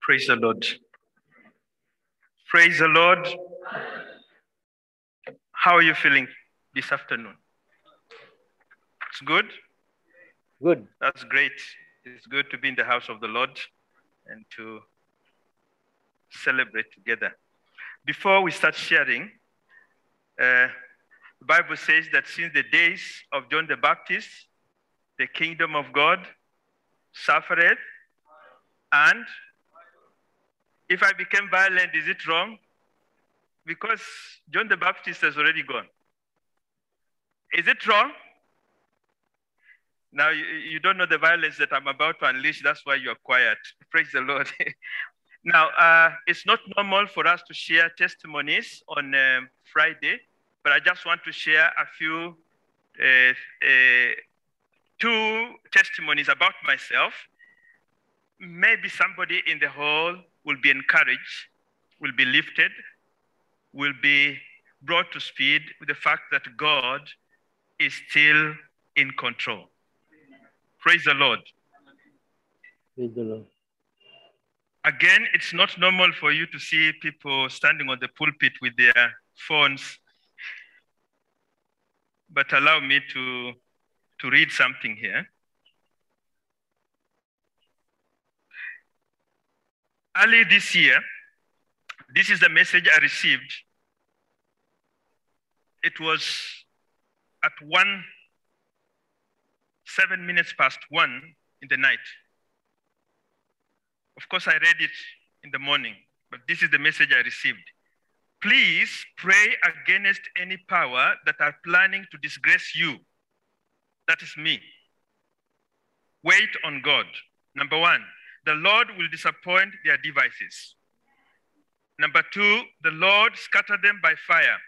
Praise the Lord. Praise the Lord. How are you feeling this afternoon? It's good? Good. That's great. It's good to be in the house of the Lord and to celebrate together. Before we start sharing, uh, the Bible says that since the days of John the Baptist, the kingdom of God suffered, and if I became violent, is it wrong? Because John the Baptist has already gone. Is it wrong? Now, you, you don't know the violence that I'm about to unleash. That's why you're quiet. Praise the Lord. now, uh, it's not normal for us to share testimonies on um, Friday, but I just want to share a few, uh, uh, two testimonies about myself. Maybe somebody in the hall will be encouraged, will be lifted, will be brought to speed with the fact that God is still in control. Praise the Lord. Praise the Lord. Again, it's not normal for you to see people standing on the pulpit with their phones, but allow me to, to read something here. Early this year, this is the message I received. It was at one, seven minutes past one in the night. Of course, I read it in the morning, but this is the message I received. Please pray against any power that are planning to disgrace you. That is me. Wait on God. Number one, the Lord will disappoint their devices. Number two, the Lord scatter them by fire.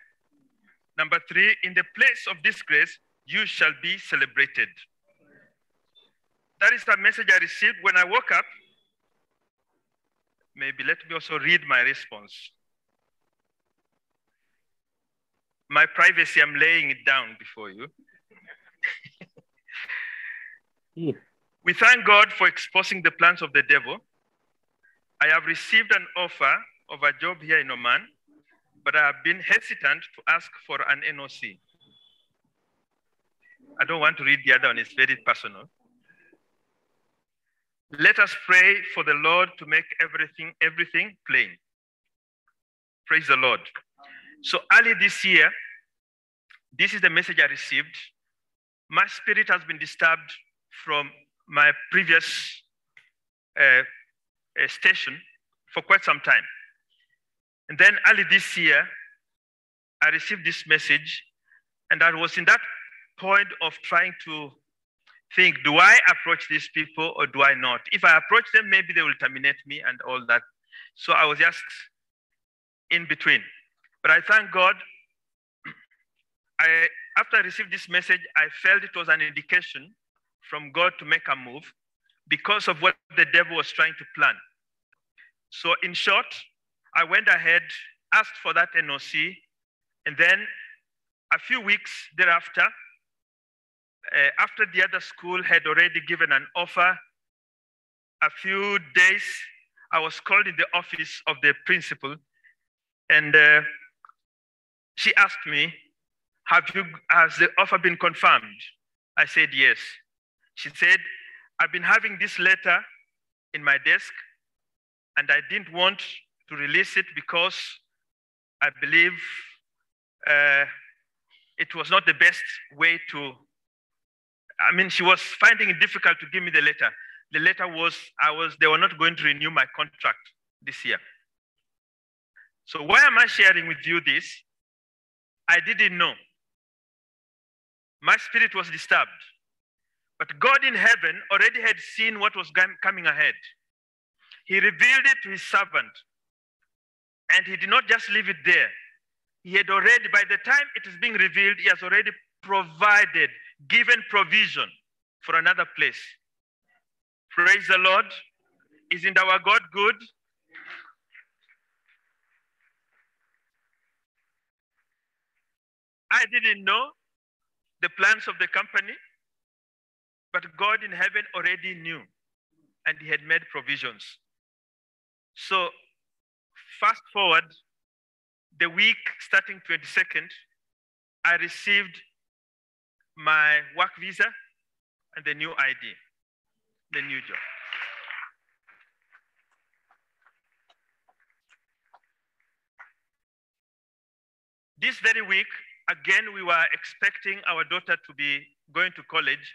Number three, in the place of disgrace, you shall be celebrated. That is the message I received when I woke up. Maybe let me also read my response. My privacy, I'm laying it down before you. We thank God for exposing the plans of the devil. I have received an offer of a job here in Oman, but I have been hesitant to ask for an NOC. I don't want to read the other one, it's very personal. Let us pray for the Lord to make everything, everything plain. Praise the Lord. So early this year, this is the message I received. My spirit has been disturbed from my previous uh, uh, station for quite some time. And then early this year, I received this message, and I was in that point of trying to think do I approach these people or do I not? If I approach them, maybe they will terminate me and all that. So I was just in between. But I thank God. I, after I received this message, I felt it was an indication from God to make a move because of what the devil was trying to plan. So, in short, I went ahead, asked for that NOC, and then a few weeks thereafter, uh, after the other school had already given an offer, a few days, I was called in the office of the principal, and uh, she asked me, "Have you has the offer been confirmed?" I said yes. She said, "I've been having this letter in my desk, and I didn't want to release it because I believe uh, it was not the best way to." I mean, she was finding it difficult to give me the letter. The letter was, I was, they were not going to renew my contract this year. So why am I sharing with you this? I didn't know. My spirit was disturbed. But God in heaven already had seen what was coming ahead. He revealed it to his servant. And he did not just leave it there. He had already, by the time it is being revealed, he has already provided given provision for another place. Praise the Lord. Isn't our God good? I didn't know the plans of the company, but God in heaven already knew. and he had made provisions. So, fast forward, the week starting 22nd, I received my work visa and the new ID, the new job. This very week, again, we were expecting our daughter to be going to college.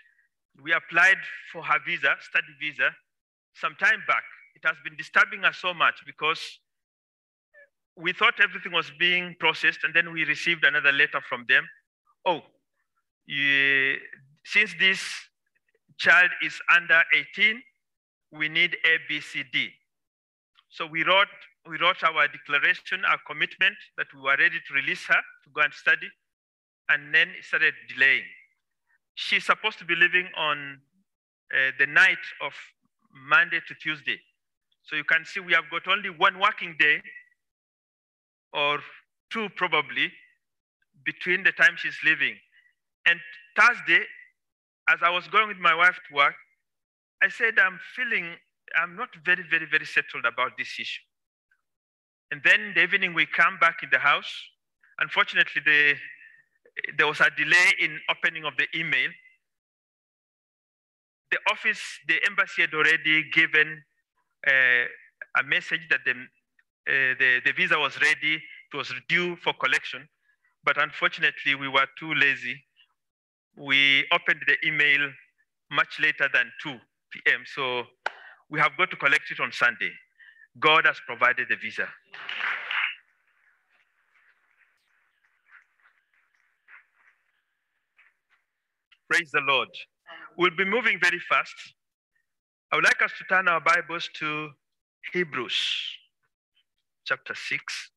We applied for her visa, study visa, some time back. It has been disturbing us so much because we thought everything was being processed, and then we received another letter from them. Oh, you, since this child is under 18, we need A, B, C, D. So we wrote we wrote our declaration, our commitment that we were ready to release her to go and study, and then it started delaying. She's supposed to be leaving on uh, the night of Monday to Tuesday. So you can see we have got only one working day or two probably between the time she's leaving. And Thursday, as I was going with my wife to work, I said, I'm feeling, I'm not very, very, very settled about this issue. And then the evening we come back in the house. Unfortunately, the, there was a delay in opening of the email. The office, the embassy had already given uh, a message that the, uh, the, the visa was ready, it was due for collection. But unfortunately, we were too lazy. We opened the email much later than 2 p.m. So we have got to collect it on Sunday. God has provided the visa. Praise the Lord. We'll be moving very fast. I would like us to turn our Bibles to Hebrews chapter 6.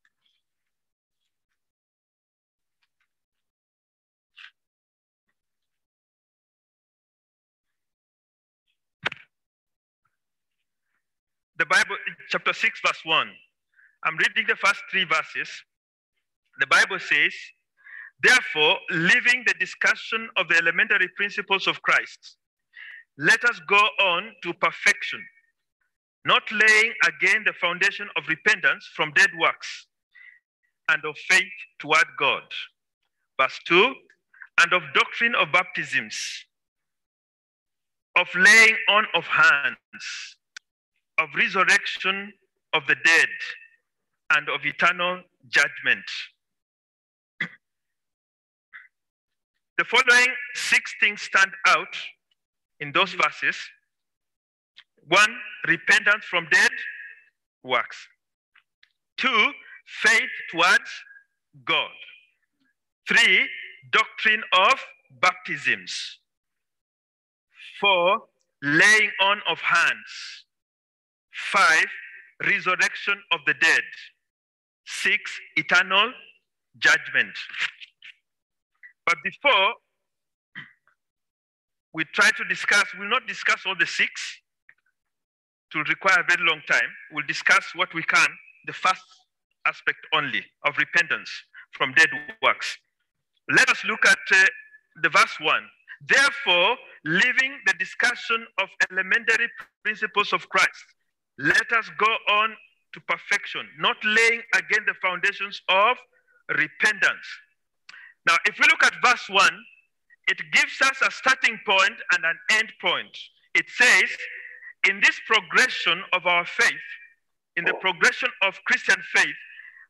The Bible, chapter 6, verse 1. I'm reading the first three verses. The Bible says, Therefore, leaving the discussion of the elementary principles of Christ, let us go on to perfection, not laying again the foundation of repentance from dead works and of faith toward God. Verse 2 and of doctrine of baptisms, of laying on of hands, of resurrection of the dead, and of eternal judgment. The following six things stand out in those verses. One, repentance from dead works. Two, faith towards God. Three, doctrine of baptisms. Four, laying on of hands. Five, resurrection of the dead. Six, eternal judgment. But before we try to discuss, we'll not discuss all the six. It will require a very long time. We'll discuss what we can, the first aspect only of repentance from dead works. Let us look at uh, the verse one. Therefore, leaving the discussion of elementary principles of Christ, let us go on to perfection, not laying again the foundations of repentance. Now, if we look at verse 1, it gives us a starting point and an end point. It says, in this progression of our faith, in the progression of Christian faith,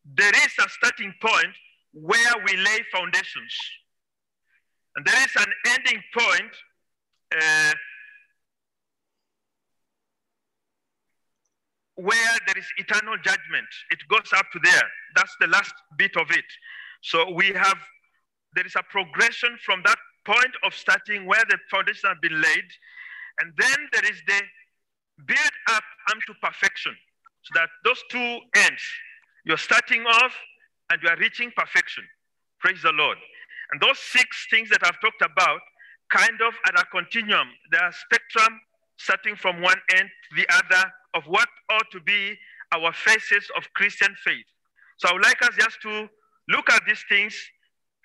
there is a starting point where we lay foundations. And there is an ending point uh, where there is eternal judgment. It goes up to there. That's the last bit of it. So we have, there is a progression from that point of starting where the foundation has been laid. And then there is the build up unto perfection. So that those two ends, you're starting off and you are reaching perfection. Praise the Lord. And those six things that I've talked about kind of at a continuum. There are spectrum starting from one end to the other of what ought to be our faces of Christian faith. So I would like us just to look at these things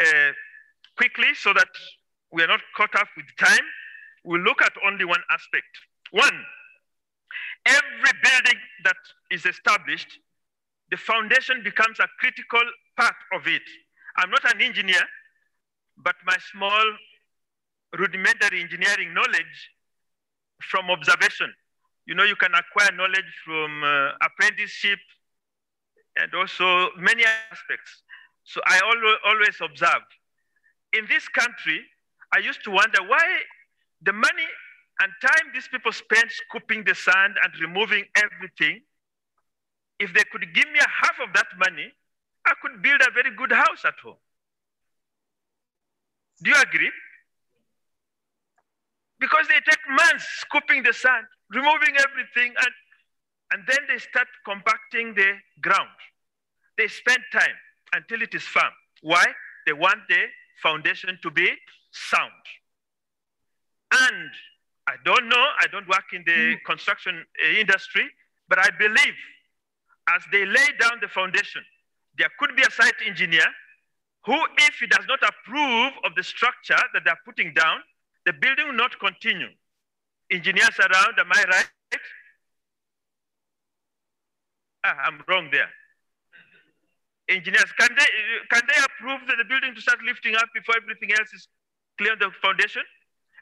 uh, quickly so that we are not caught up with time. We'll look at only one aspect. One, every building that is established, the foundation becomes a critical part of it. I'm not an engineer, but my small rudimentary engineering knowledge from observation. You know, you can acquire knowledge from uh, apprenticeship and also many aspects. So I always, observe. In this country, I used to wonder why the money and time these people spend scooping the sand and removing everything, if they could give me half of that money, I could build a very good house at home. Do you agree? Because they take months scooping the sand, removing everything, and, and then they start compacting the ground. They spend time until it is firm. Why? They want the foundation to be sound. And I don't know, I don't work in the construction uh, industry, but I believe as they lay down the foundation, there could be a site engineer who, if he does not approve of the structure that they're putting down, the building will not continue. Engineers around, am I right? Ah, I'm wrong there. Engineers, can they, can they approve that the building to start lifting up before everything else is clear on the foundation?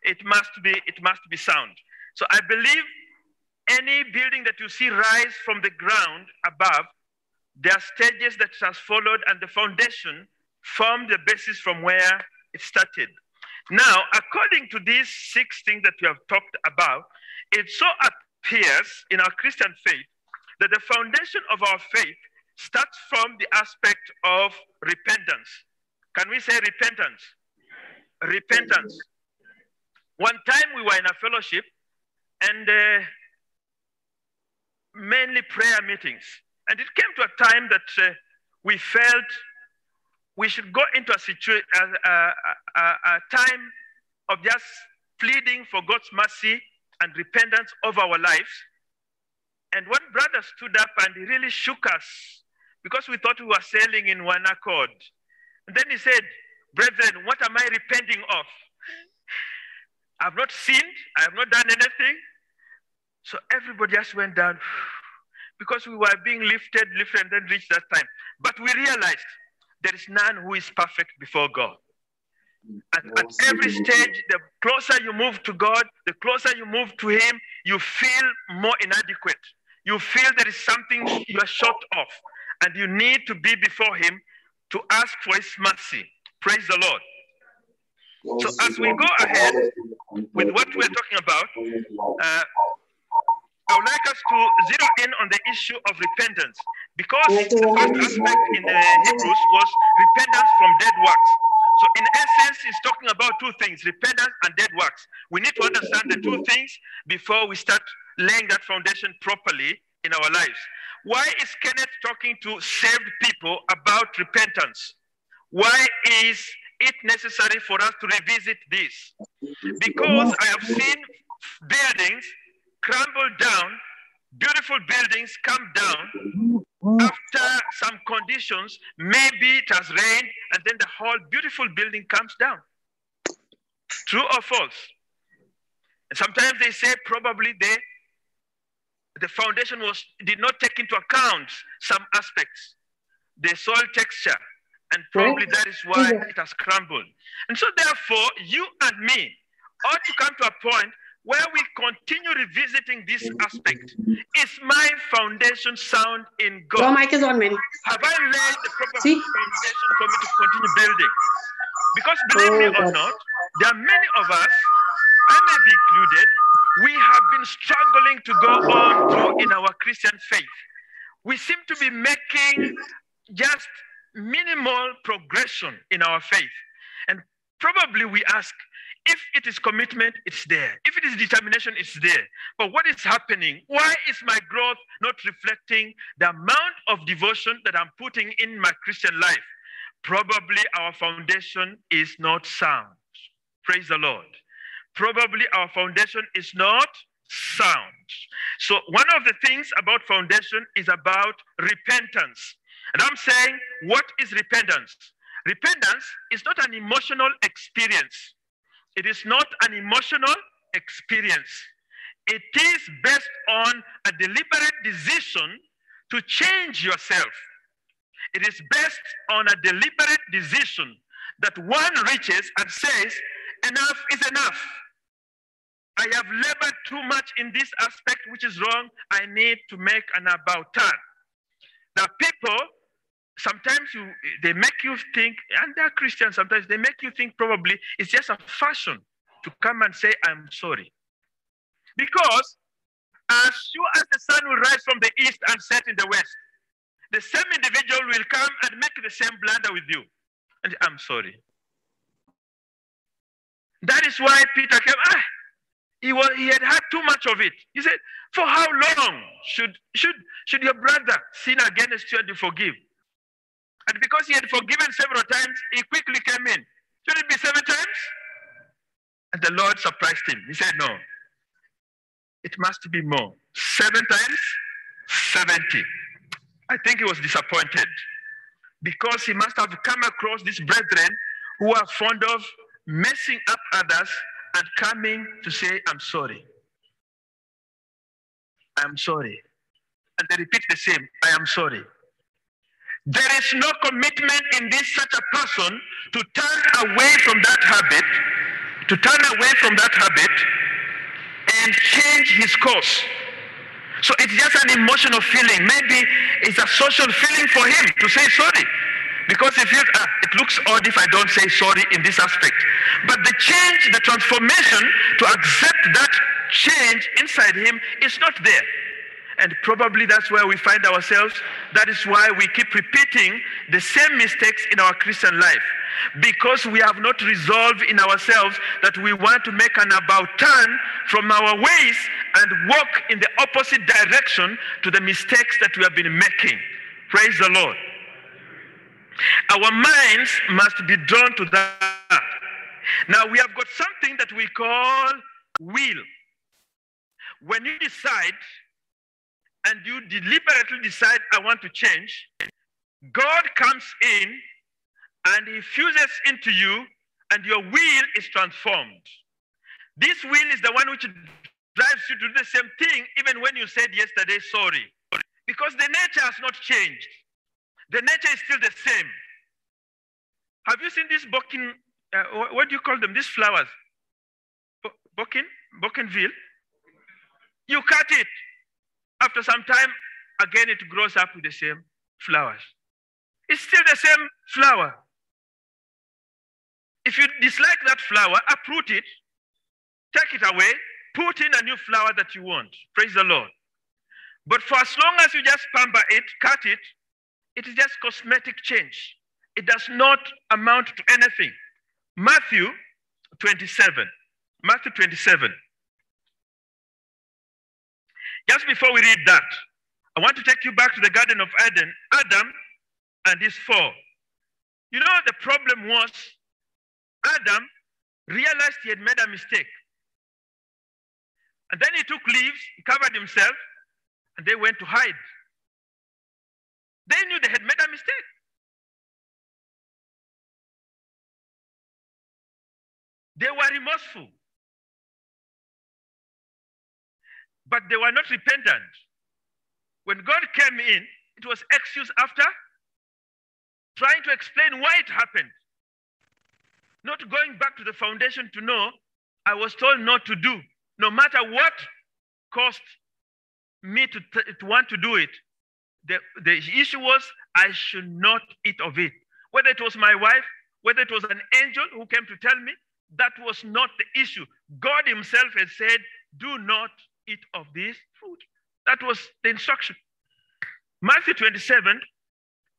It must be, it must be sound. So I believe any building that you see rise from the ground above, there are stages that has followed and the foundation formed the basis from where it started. Now, according to these six things that we have talked about, it so appears in our Christian faith that the foundation of our faith starts from the aspect of repentance. Can we say repentance? Repentance. One time we were in a fellowship and uh, mainly prayer meetings. And it came to a time that uh, we felt we should go into a a, a, a time of just pleading for God's mercy and repentance of our lives. And one brother stood up and he really shook us because we thought we were sailing in one accord. And then he said, Brethren, what am I repenting of? I've not sinned, I have not done anything. So everybody just went down because we were being lifted, lifted, and then reached that time. But we realized there is none who is perfect before God. And at every stage, the closer you move to God, the closer you move to Him, you feel more inadequate. You feel there is something you are short of, and you need to be before Him to ask for His mercy. Praise the Lord. So, as we go ahead with what we're talking about, uh, I would like us to zero in on the issue of repentance because the first aspect in the Hebrews was repentance from dead works. So, in essence, it's talking about two things repentance and dead works. We need to understand the two things before we start laying that foundation properly in our lives. Why is Kenneth talking to saved people about repentance? Why is it necessary for us to revisit this? Because I have seen buildings crumble down, beautiful buildings come down after some conditions. Maybe it has rained, and then the whole beautiful building comes down. True or false? And sometimes they say probably they the foundation was did not take into account some aspects, the soil texture, and probably that is why it has crumbled. And so, therefore, you and me ought to come to a point where we continue revisiting this aspect. Is my foundation sound in God? Your mic is on, Mary. Have I laid the proper See? foundation for me to continue building? Because believe me Oh, or God. not, there are many of us, I may be included, we have been struggling to go on through in our Christian faith. We seem to be making just minimal progression in our faith. And probably we ask, if it is commitment, it's there. If it is determination, it's there. But what is happening? Why is my growth not reflecting the amount of devotion that I'm putting in my Christian life? Probably our foundation is not sound. Praise the Lord. Probably our foundation is not sound. So, one of the things about foundation is about repentance. And I'm saying, what is repentance? Repentance is not an emotional experience. It is not an emotional experience. it is based on a deliberate decision to change yourself. It is based on a deliberate decision that one reaches and says, enough is enough. I have labored too much in this aspect, which is wrong. I need to make an about turn. Now, people sometimes you they make you think, and they're Christians, sometimes they make you think probably it's just a fashion to come and say, I'm sorry. Because as sure as the sun will rise from the east and set in the west, the same individual will come and make the same blunder with you. And I'm sorry. That is why Peter came. Ah, he, was, he had had too much of it. He said, For how long should, should, should your brother sin against you and you forgive? And because he had forgiven several times, he quickly came in. Should it be seven times? And the Lord surprised him. He said, No, it must be more. Seven times, 70. I think he was disappointed because he must have come across these brethren who are fond of messing up others and coming to say, I'm sorry. I'm sorry. And they repeat the same, I am sorry. There is no commitment in this such a person to turn away from that habit, to turn away from that habit and change his course. So it's just an emotional feeling. Maybe it's a social feeling for him to say sorry. Because he feels, ah, it looks odd if I don't say sorry in this aspect. But the change, the transformation to accept that change inside him is not there. And probably that's where we find ourselves. That is why we keep repeating the same mistakes in our Christian life. Because we have not resolved in ourselves that we want to make an about turn from our ways and walk in the opposite direction to the mistakes that we have been making. Praise the Lord. Our minds must be drawn to that. Now we have got something that we call will. When you decide and you deliberately decide, I want to change, God comes in and he fuses into you, and your will is transformed. This will is the one which drives you to do the same thing, even when you said yesterday, sorry. Because the nature has not changed. The nature is still the same. Have you seen this bokin? Uh, what do you call them? These flowers? Bokin? Bokinville? You cut it. After some time, again it grows up with the same flowers. It's still the same flower. If you dislike that flower, uproot it, take it away, put in a new flower that you want. Praise the Lord. But for as long as you just pamper it, cut it, it is just cosmetic change. It does not amount to anything. Matthew 27. Matthew 27. Just before we read that, I want to take you back to the Garden of Eden, Adam and his fall. You know, the problem was Adam realized he had made a mistake. And then he took leaves, he covered himself, and they went to hide. They knew they had made a mistake. They were remorseful. But they were not repentant. When God came in, it was excuse after trying to explain why it happened. Not going back to the foundation to know I was told not to do, no matter what cost me to, to want to do it. The, the issue was I should not eat of it. Whether it was my wife, whether it was an angel who came to tell me, that was not the issue. God Himself had said, Do not eat of this fruit. That was the instruction. Matthew 27,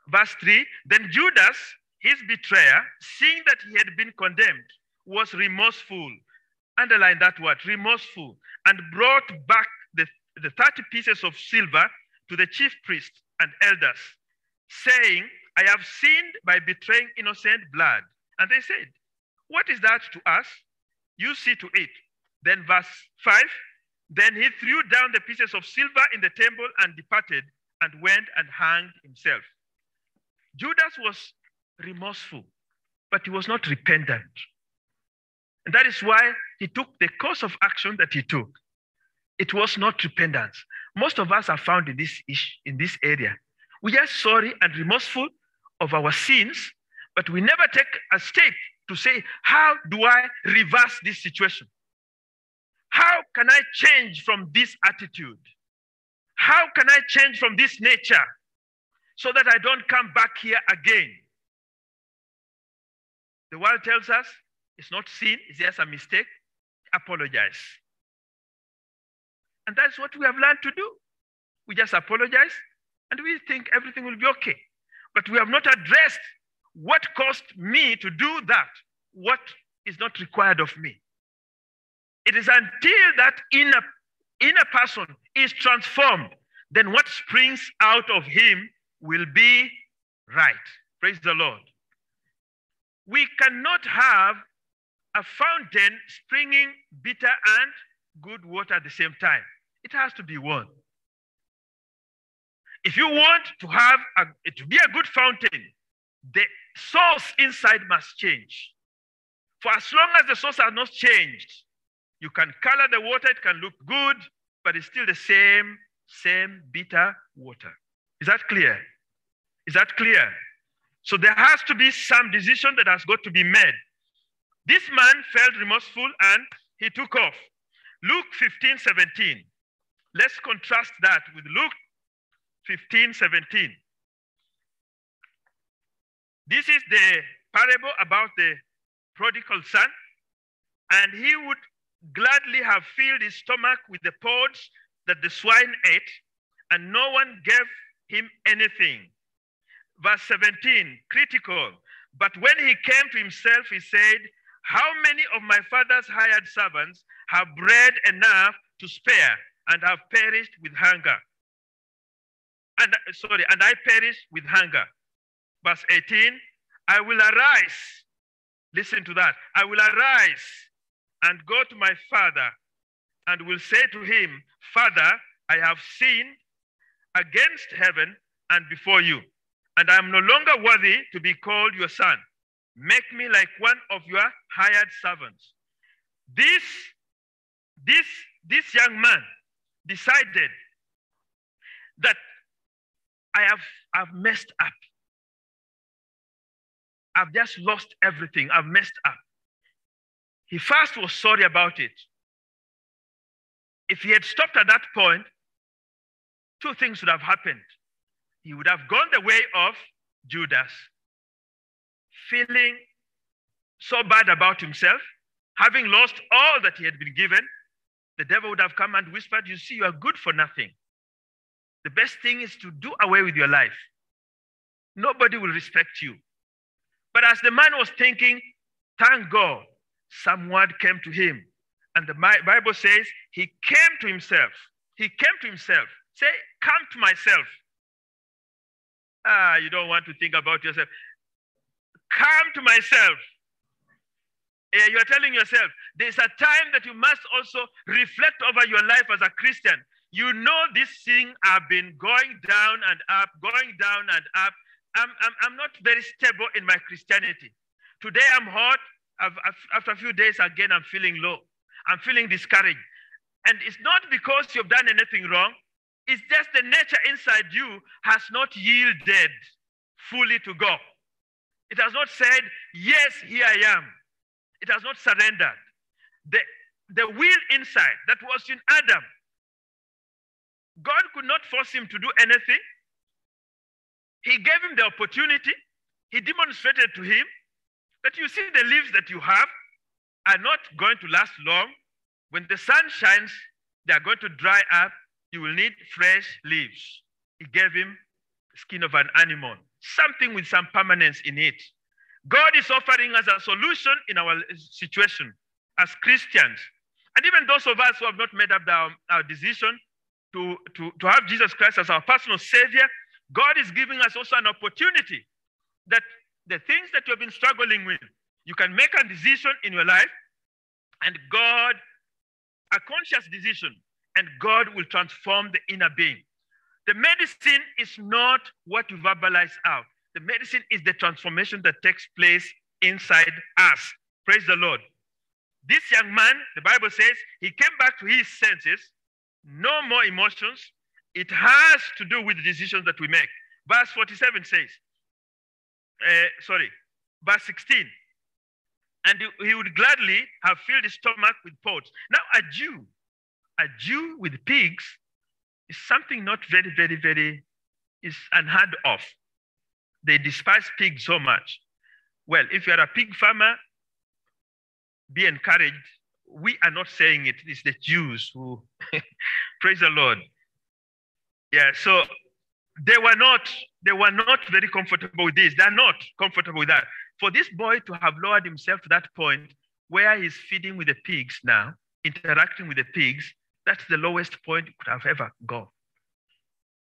verse 3 Then Judas, his betrayer, seeing that he had been condemned, was remorseful. Underline that word, remorseful, and brought back the, the 30 pieces of silver to the chief priests and elders, saying, I have sinned by betraying innocent blood. And they said, What is that to us? You see to it. Then, verse 5 Then he threw down the pieces of silver in the temple and departed and went and hanged himself. Judas was remorseful, but he was not repentant. And that is why he took the course of action that he took. it was not repentance. Most of us are found in this in this area. We are sorry and remorseful of our sins, but we never take a step to say, how do I reverse this situation? How can I change from this attitude? How can I change from this nature so that I don't come back here again? The world tells us it's not sin, it's just a mistake. Apologize. And that's what we have learned to do. We just apologize and we think everything will be okay. But we have not addressed what caused me to do that, what is not required of me. It is until that inner, inner person is transformed, then what springs out of him will be right. Praise the Lord. We cannot have a fountain springing bitter and good water at the same time. It has to be one. If you want to have a, to be a good fountain, the source inside must change. For as long as the source has not changed, you can color the water, it can look good, but it's still the same, same bitter water. Is that clear? Is that clear? So there has to be some decision that has got to be made. This man felt remorseful and he took off. Luke 15, 17. Let's contrast that with Luke 15, 17. This is the parable about the prodigal son, and he would gladly have filled his stomach with the pods that the swine ate, and no one gave him anything. Verse 17, critical. But when he came to himself, he said, How many of my father's hired servants have bread enough to spare and have perished with hunger? And sorry, and I perished with hunger. Verse 18, I will arise. Listen to that. I will arise and go to my father and will say to him, Father, I have sinned against heaven and before you, and I am no longer worthy to be called your son. Make me like one of your hired servants. This, this, this young man decided that I have I've messed up. I've just lost everything. I've messed up. He first was sorry about it. If he had stopped at that point, two things would have happened. He would have gone the way of Judas, feeling so bad about himself, having lost all that he had been given. The devil would have come and whispered, You see, you are good for nothing. The best thing is to do away with your life. Nobody will respect you. But as the man was thinking, thank God, some word came to him. And the Bible says he came to himself. He came to himself. Say, come to myself. Ah, you don't want to think about yourself. Come to myself. Yeah, you are telling yourself there's a time that you must also reflect over your life as a Christian. You know this thing I've been going down and up, going down and up. I'm, I'm, I'm not very stable in my Christianity. Today I'm hot. After a few days, again, I'm feeling low. I'm feeling discouraged. And it's not because you've done anything wrong. It's just the nature inside you has not yielded fully to God. It has not said, Yes, here I am. It has not surrendered. The, the will inside that was in Adam, God could not force him to do anything. He gave him the opportunity. He demonstrated to him that you see the leaves that you have are not going to last long. When the sun shines, they are going to dry up. You will need fresh leaves. He gave him skin of an animal, something with some permanence in it. God is offering us a solution in our situation as Christians. And even those of us who have not made up our, our decision to, to, to have Jesus Christ as our personal Savior, God is giving us also an opportunity that the things that you've been struggling with, you can make a decision in your life, and God, a conscious decision, and God will transform the inner being. The medicine is not what you verbalize out. The medicine is the transformation that takes place inside us. Praise the Lord. This young man, the Bible says, he came back to his senses no more emotions. It has to do with the decisions that we make. Verse 47 says, uh, sorry, verse 16, and he would gladly have filled his stomach with pots. Now, a Jew, a Jew with pigs is something not very, very, very, is unheard of. They despise pigs so much. Well, if you are a pig farmer, be encouraged. We are not saying it, it's the Jews who, praise the Lord. Yeah, so they were not, they were not very comfortable with this. They're not comfortable with that. For this boy to have lowered himself to that point where he's feeding with the pigs now, interacting with the pigs, that's the lowest point you could have ever gone.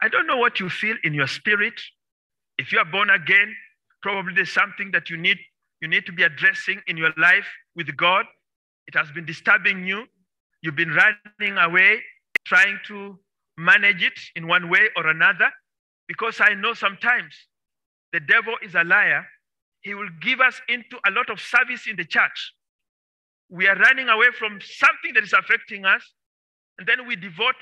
I don't know what you feel in your spirit. If you are born again, probably there's something that you need you need to be addressing in your life with God. It has been disturbing you. You've been running away, trying to manage it in one way or another. Because I know sometimes the devil is a liar. He will give us into a lot of service in the church. We are running away from something that is affecting us, and then we devote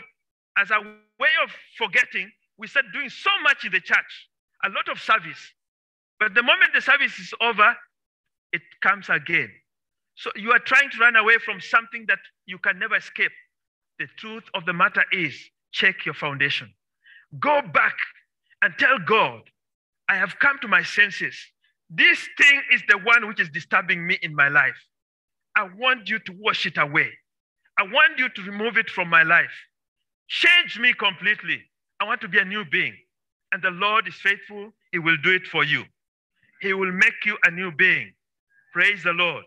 as a way of forgetting. We start doing so much in the church, a lot of service. But the moment the service is over, it comes again. So you are trying to run away from something that you can never escape. The truth of the matter is check your foundation. Go back and tell God, I have come to my senses. This thing is the one which is disturbing me in my life. I want you to wash it away. I want you to remove it from my life. Change me completely. I want to be a new being. And the Lord is faithful. He will do it for you. He will make you a new being. Praise the Lord.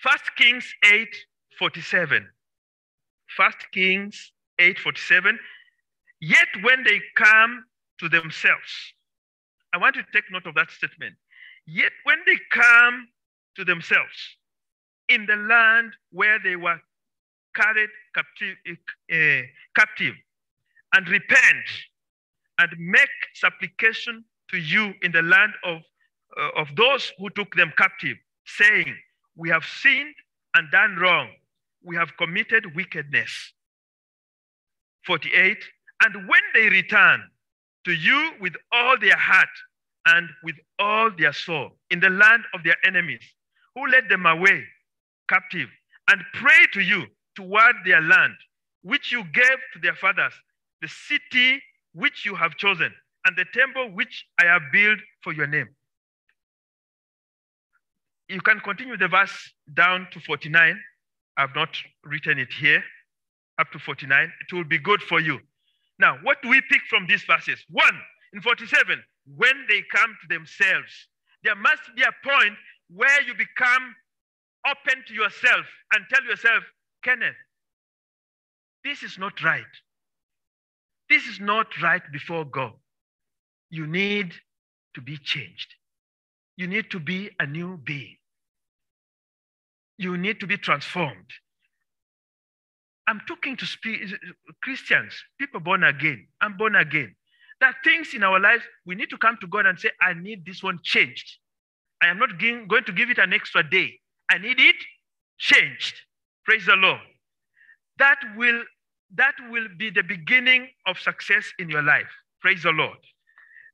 First Kings 8 47. First Kings 8 47. Yet when they come to themselves, I want to take note of that statement. Yet when they come to themselves in the land where they were carried captive, uh, captive and repent and make supplication to you in the land of, uh, of those who took them captive, saying, We have sinned and done wrong. We have committed wickedness. 48. And when they return to you with all their heart and with all their soul in the land of their enemies, who led them away captive, and pray to you toward their land, which you gave to their fathers, the city which you have chosen, and the temple which I have built for your name. You can continue the verse down to 49. I've not written it here, up to 49. It will be good for you. Now, what do we pick from these verses? One, in 47, when they come to themselves, there must be a point where you become open to yourself and tell yourself, Kenneth, this is not right. This is not right before God. You need to be changed. You need to be a new being. You need to be transformed. I'm talking to Christians, people born again. I'm born again. There are things in our lives we need to come to God and say, I need this one changed. I am not going to give it an extra day. I need it changed. Praise the Lord. That will, that will be the beginning of success in your life. Praise the Lord.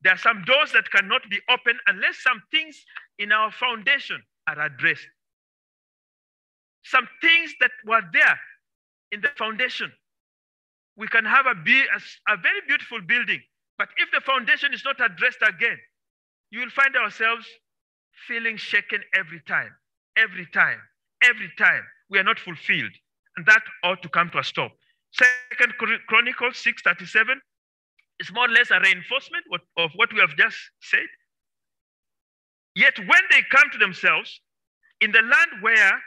There are some doors that cannot be opened unless some things in our foundation are addressed. Some things that were there in the foundation. We can have a, a, a very beautiful building, but if the foundation is not addressed again, you will find ourselves feeling shaken every time every time, every time we are not fulfilled. And that ought to come to a stop. Second Chronicles 6:37 is more or less a reinforcement of what we have just said. Yet when they come to themselves in the land where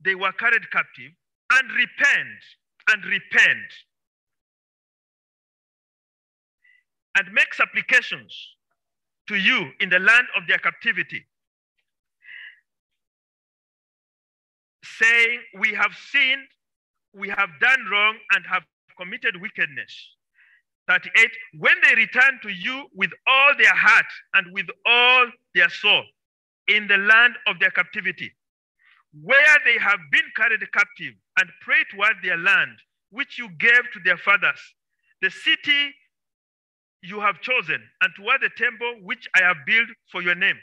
they were carried captive and repent and repent and make supplications to you in the land of their captivity saying, We have sinned, we have done wrong, and have committed wickedness. 38, when they return to you with all their heart and with all their soul in the land of their captivity, where they have been carried captive and pray toward their land, which you gave to their fathers, the city you have chosen, and toward the temple which I have built for your name.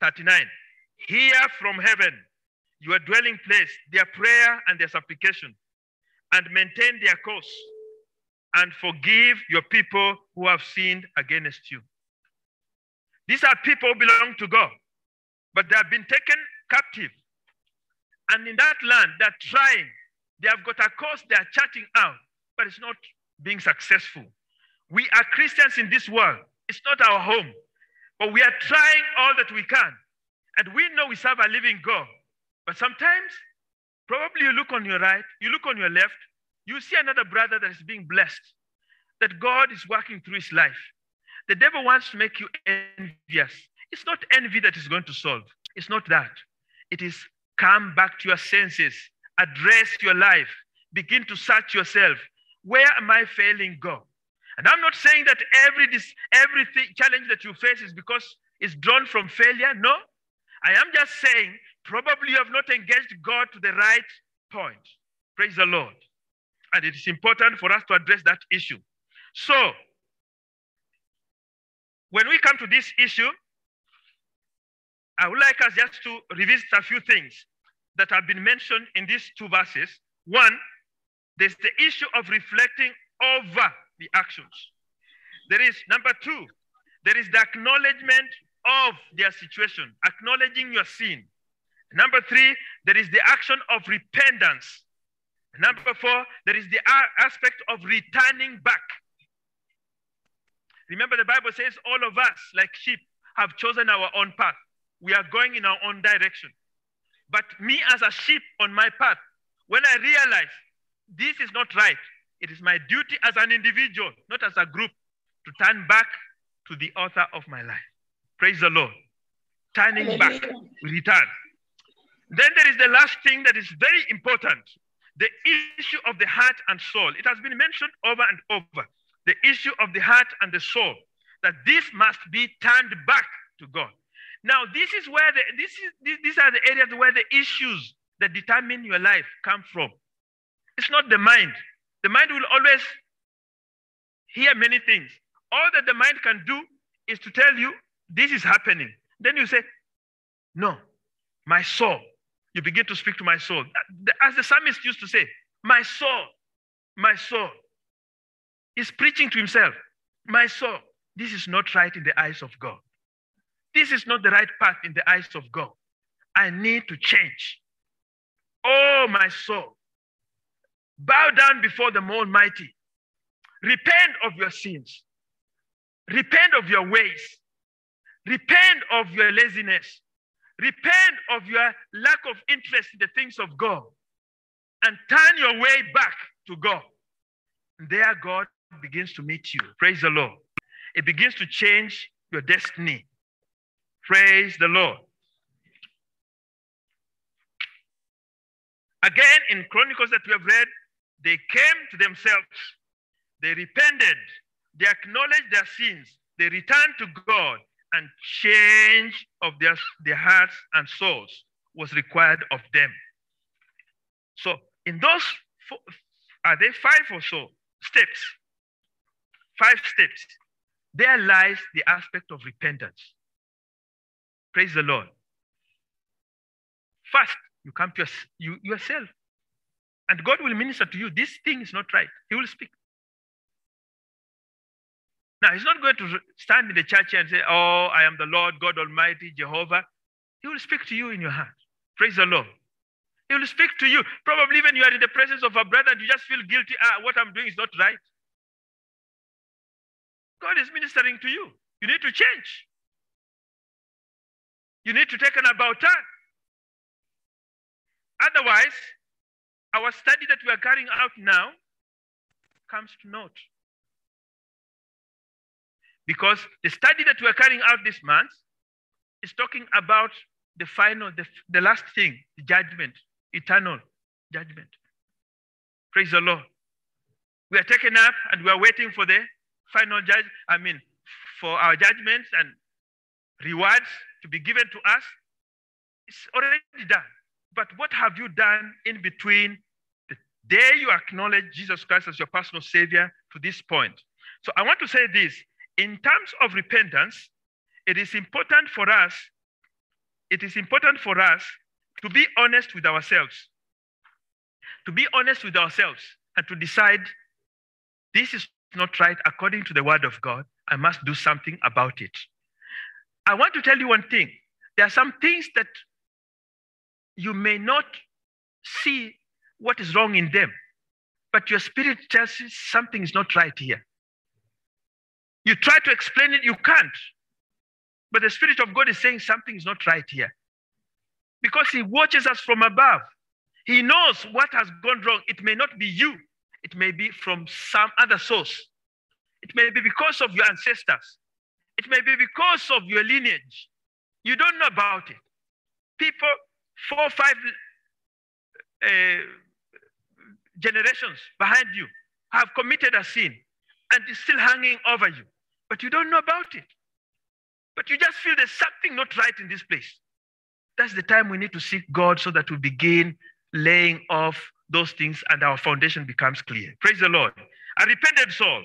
39. Hear from heaven your dwelling place, their prayer and their supplication, and maintain their course, and forgive your people who have sinned against you. These are people who belong to God, but they have been taken captive. And in that land, they're trying. They have got a course they are charting out, but it's not being successful. We are Christians in this world. It's not our home, but we are trying all that we can. And we know we serve a living God. But sometimes, probably you look on your right, you look on your left, you see another brother that is being blessed, that God is working through his life. The devil wants to make you envious. It's not envy that is going to solve. It's not that. It is come back to your senses, address your life, begin to search yourself. Where am I failing God? And I'm not saying that every this everything challenge that you face is because it's drawn from failure. No, I am just saying probably you have not engaged God to the right point. Praise the Lord. And it is important for us to address that issue. So, when we come to this issue, I would like us just to revisit a few things that have been mentioned in these two verses. One, there's the issue of reflecting over the actions. There is number two, there is the acknowledgement of their situation, acknowledging your sin. Number three, there is the action of repentance. Number four, there is the aspect of returning back. Remember, the Bible says all of us, like sheep, have chosen our own path. We are going in our own direction. But me, as a sheep on my path, when I realize this is not right, it is my duty as an individual, not as a group, to turn back to the author of my life. Praise the Lord. Turning back, return. Then there is the last thing that is very important the issue of the heart and soul. It has been mentioned over and over. The issue of the heart and the soul, that this must be turned back to God. Now, this is where the, this is, these are the areas where the issues that determine your life come from. It's not the mind. The mind will always hear many things. All that the mind can do is to tell you this is happening. Then you say, No, my soul. You begin to speak to my soul. As the psalmist used to say, My soul, my soul. He's preaching to himself. My soul, this is not right in the eyes of God. This is not the right path in the eyes of God. I need to change. Oh, my soul, bow down before the Almighty. Repent of your sins. Repent of your ways. Repent of your laziness. Repent of your lack of interest in the things of God. And turn your way back to God. There, God begins to meet you. Praise the Lord. It begins to change your destiny. Praise the Lord. Again, in Chronicles that we have read, they came to themselves, they repented, they acknowledged their sins, they returned to God, and change of their, their hearts and souls was required of them. So, in those, four, are there five or so steps? Five steps. There lies the aspect of repentance. Praise the Lord. First, you come to you, yourself. And God will minister to you. This thing is not right. He will speak. Now, He's not going to stand in the church and say, Oh, I am the Lord God Almighty, Jehovah. He will speak to you in your heart. Praise the Lord. He will speak to you. Probably when you are in the presence of a brother and you just feel guilty, ah, what I'm doing is not right. God is ministering to you. You need to change. You need to take an about time. Otherwise, our study that we are carrying out now comes to naught. Because the study that we are carrying out this month is talking about the final, the, the last thing, the judgment, eternal judgment. Praise the Lord. We are taken up and we are waiting for the final judge, I mean, for our judgments and rewards to be given to us. It's already done. But what have you done in between the day you acknowledge Jesus Christ as your personal Savior to this point? So I want to say this in terms of repentance, it is important for us, it is important for us to be honest with ourselves. To be honest with ourselves and to decide this is not right according to the word of God. I must do something about it. I want to tell you one thing. There are some things that you may not see what is wrong in them, but your spirit tells you something is not right here. You try to explain it, you can't. But the Spirit of God is saying something is not right here. Because He watches us from above. He knows what has gone wrong. It may not be you, it may be from some other source. It may be because of your ancestors. It may be because of your lineage. You don't know about it. People, four, five uh, generations behind you have committed a sin and it's still hanging over you, but you don't know about it. But you just feel there's something not right in this place. That's the time we need to seek God so that we begin laying off those things and our foundation becomes clear. Praise the Lord. A repented soul.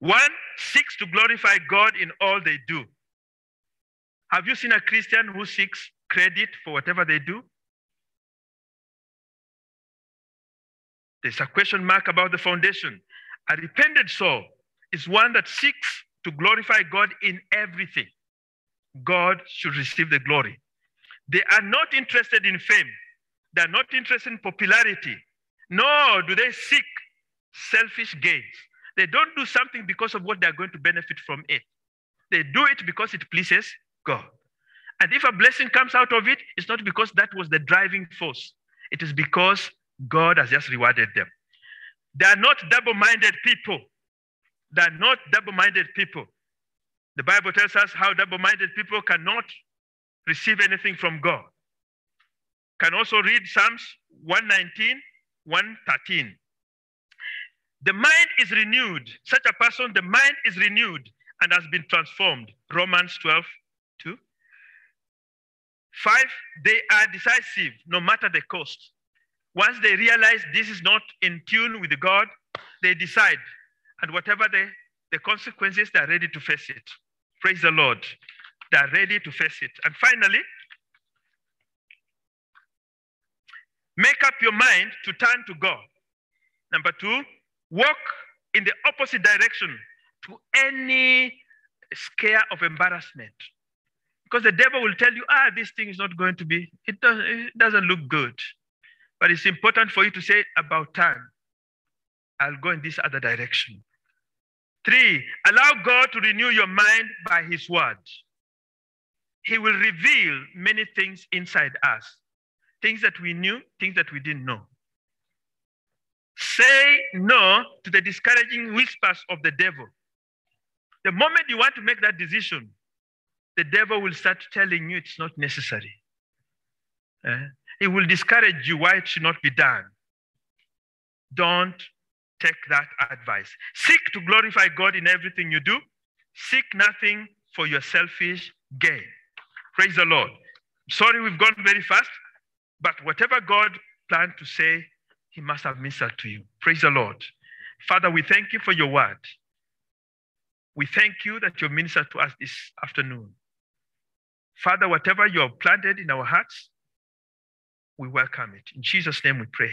One seeks to glorify God in all they do. Have you seen a Christian who seeks credit for whatever they do? There's a question mark about the foundation. A repented soul is one that seeks to glorify God in everything. God should receive the glory. They are not interested in fame. They are not interested in popularity. Nor do they seek selfish gains. They don't do something because of what they are going to benefit from it. They do it because it pleases God. And if a blessing comes out of it, it's not because that was the driving force. It is because God has just rewarded them. They are not double minded people. They are not double minded people. The Bible tells us how double minded people cannot receive anything from God. Can also read Psalms 119, 113. The mind is renewed. Such a person, the mind is renewed and has been transformed. Romans 12, 2. Five, they are decisive no matter the cost. Once they realize this is not in tune with God, they decide. And whatever the, the consequences, they're ready to face it. Praise the Lord. They're ready to face it. And finally, make up your mind to turn to God. Number two, walk in the opposite direction to any scare of embarrassment. Because the devil will tell you, ah, this thing is not going to be, it doesn't, it doesn't look good. But it's important for you to say, about time, I'll go in this other direction. Three, allow God to renew your mind by his word. He will reveal many things inside us things that we knew, things that we didn't know. Say no to the discouraging whispers of the devil. The moment you want to make that decision, the devil will start telling you it's not necessary. Uh, he will discourage you why it should not be done. Don't take that advice. Seek to glorify God in everything you do. Seek nothing for your selfish gain. Praise the Lord. Sorry, we've gone very fast, but whatever God planned to say, He must have ministered to you. Praise the Lord. Father, we thank you for your word. We thank you that you ministered to us this afternoon. Father, whatever you have planted in our hearts, we welcome it. In Jesus' name we pray.